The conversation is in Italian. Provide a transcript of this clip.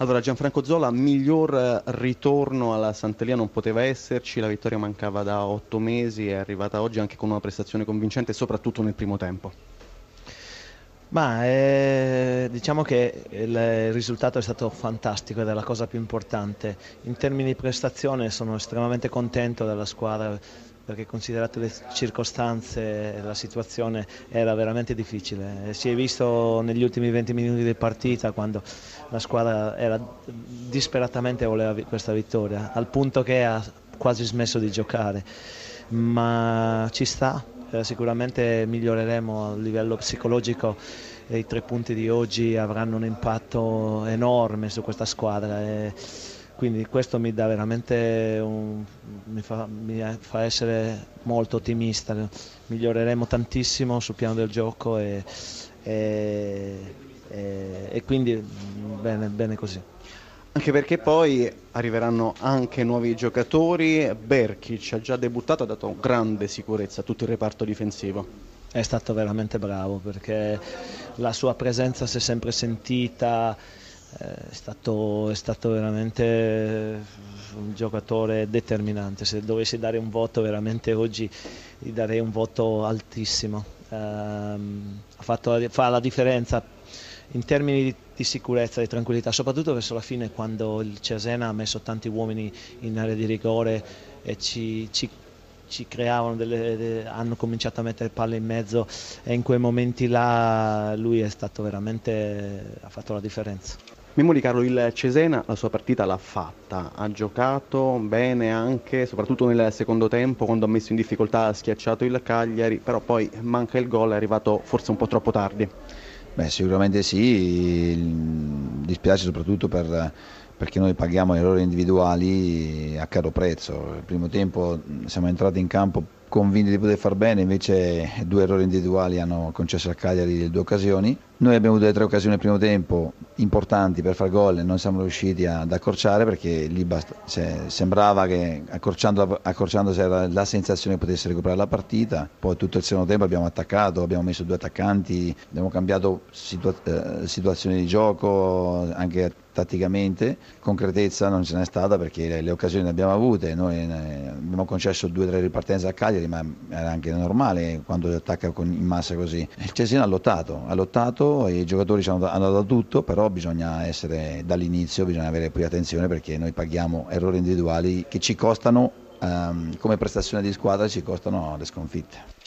Allora Gianfranco Zola, miglior eh, ritorno alla Santelia non poteva esserci, la vittoria mancava da otto mesi, è arrivata oggi anche con una prestazione convincente, soprattutto nel primo tempo. Ma eh, diciamo che il risultato è stato fantastico ed è la cosa più importante. In termini di prestazione sono estremamente contento della squadra perché considerate le circostanze la situazione era veramente difficile. Si è visto negli ultimi 20 minuti di partita quando la squadra era disperatamente voleva questa vittoria, al punto che ha quasi smesso di giocare, ma ci sta, eh, sicuramente miglioreremo a livello psicologico e i tre punti di oggi avranno un impatto enorme su questa squadra. E, quindi questo mi dà veramente un, mi, fa, mi, fa, essere molto ottimista. Miglioreremo tantissimo sul piano del gioco e, e, e, e quindi bene, bene così. Anche perché poi arriveranno anche nuovi giocatori. Berkic ha già debuttato ha dato grande sicurezza a tutto il reparto difensivo. È stato veramente bravo perché la sua presenza si è sempre sentita è stato, è stato, veramente un giocatore determinante, se dovessi dare un voto veramente oggi gli darei un voto altissimo, ehm, fatto, fa la differenza in termini di, di, sicurezza e di tranquillità, soprattutto verso la fine quando il Cesena ha messo tanti uomini in area di rigore e ci, ci ci creavano delle, hanno cominciato a mettere palle in mezzo e in quei momenti là lui è stato veramente ha fatto la differenza. Mimmo Di Carlo, il Cesena la sua partita l'ha fatta, ha giocato bene anche, soprattutto nel secondo tempo, quando ha messo in difficoltà, ha schiacciato il Cagliari, però poi manca il gol, è arrivato forse un po' troppo tardi. Beh, sicuramente sì, dispiace soprattutto per, perché noi paghiamo errori individuali a caro prezzo. Il primo tempo siamo entrati in campo convinti di poter far bene, invece due errori individuali hanno concesso al Cagliari due occasioni. Noi abbiamo avuto tre occasioni nel primo tempo importanti per far gol e non siamo riusciti ad accorciare perché lì basta, cioè, sembrava che accorciando, accorciandosi era la sensazione che potesse recuperare la partita. Poi tutto il secondo tempo abbiamo attaccato, abbiamo messo due attaccanti, abbiamo cambiato situa- eh, situazioni di gioco anche tatticamente, concretezza non ce n'è stata perché le, le occasioni le abbiamo avute, noi eh, abbiamo concesso due o tre ripartenze a Cagliari ma era anche normale quando attacca con, in massa così. Il Cesena ha lottato, ha lottato e i giocatori hanno, hanno dato tutto, però bisogna essere dall'inizio, bisogna avere più attenzione perché noi paghiamo errori individuali che ci costano, ehm, come prestazione di squadra ci costano le sconfitte.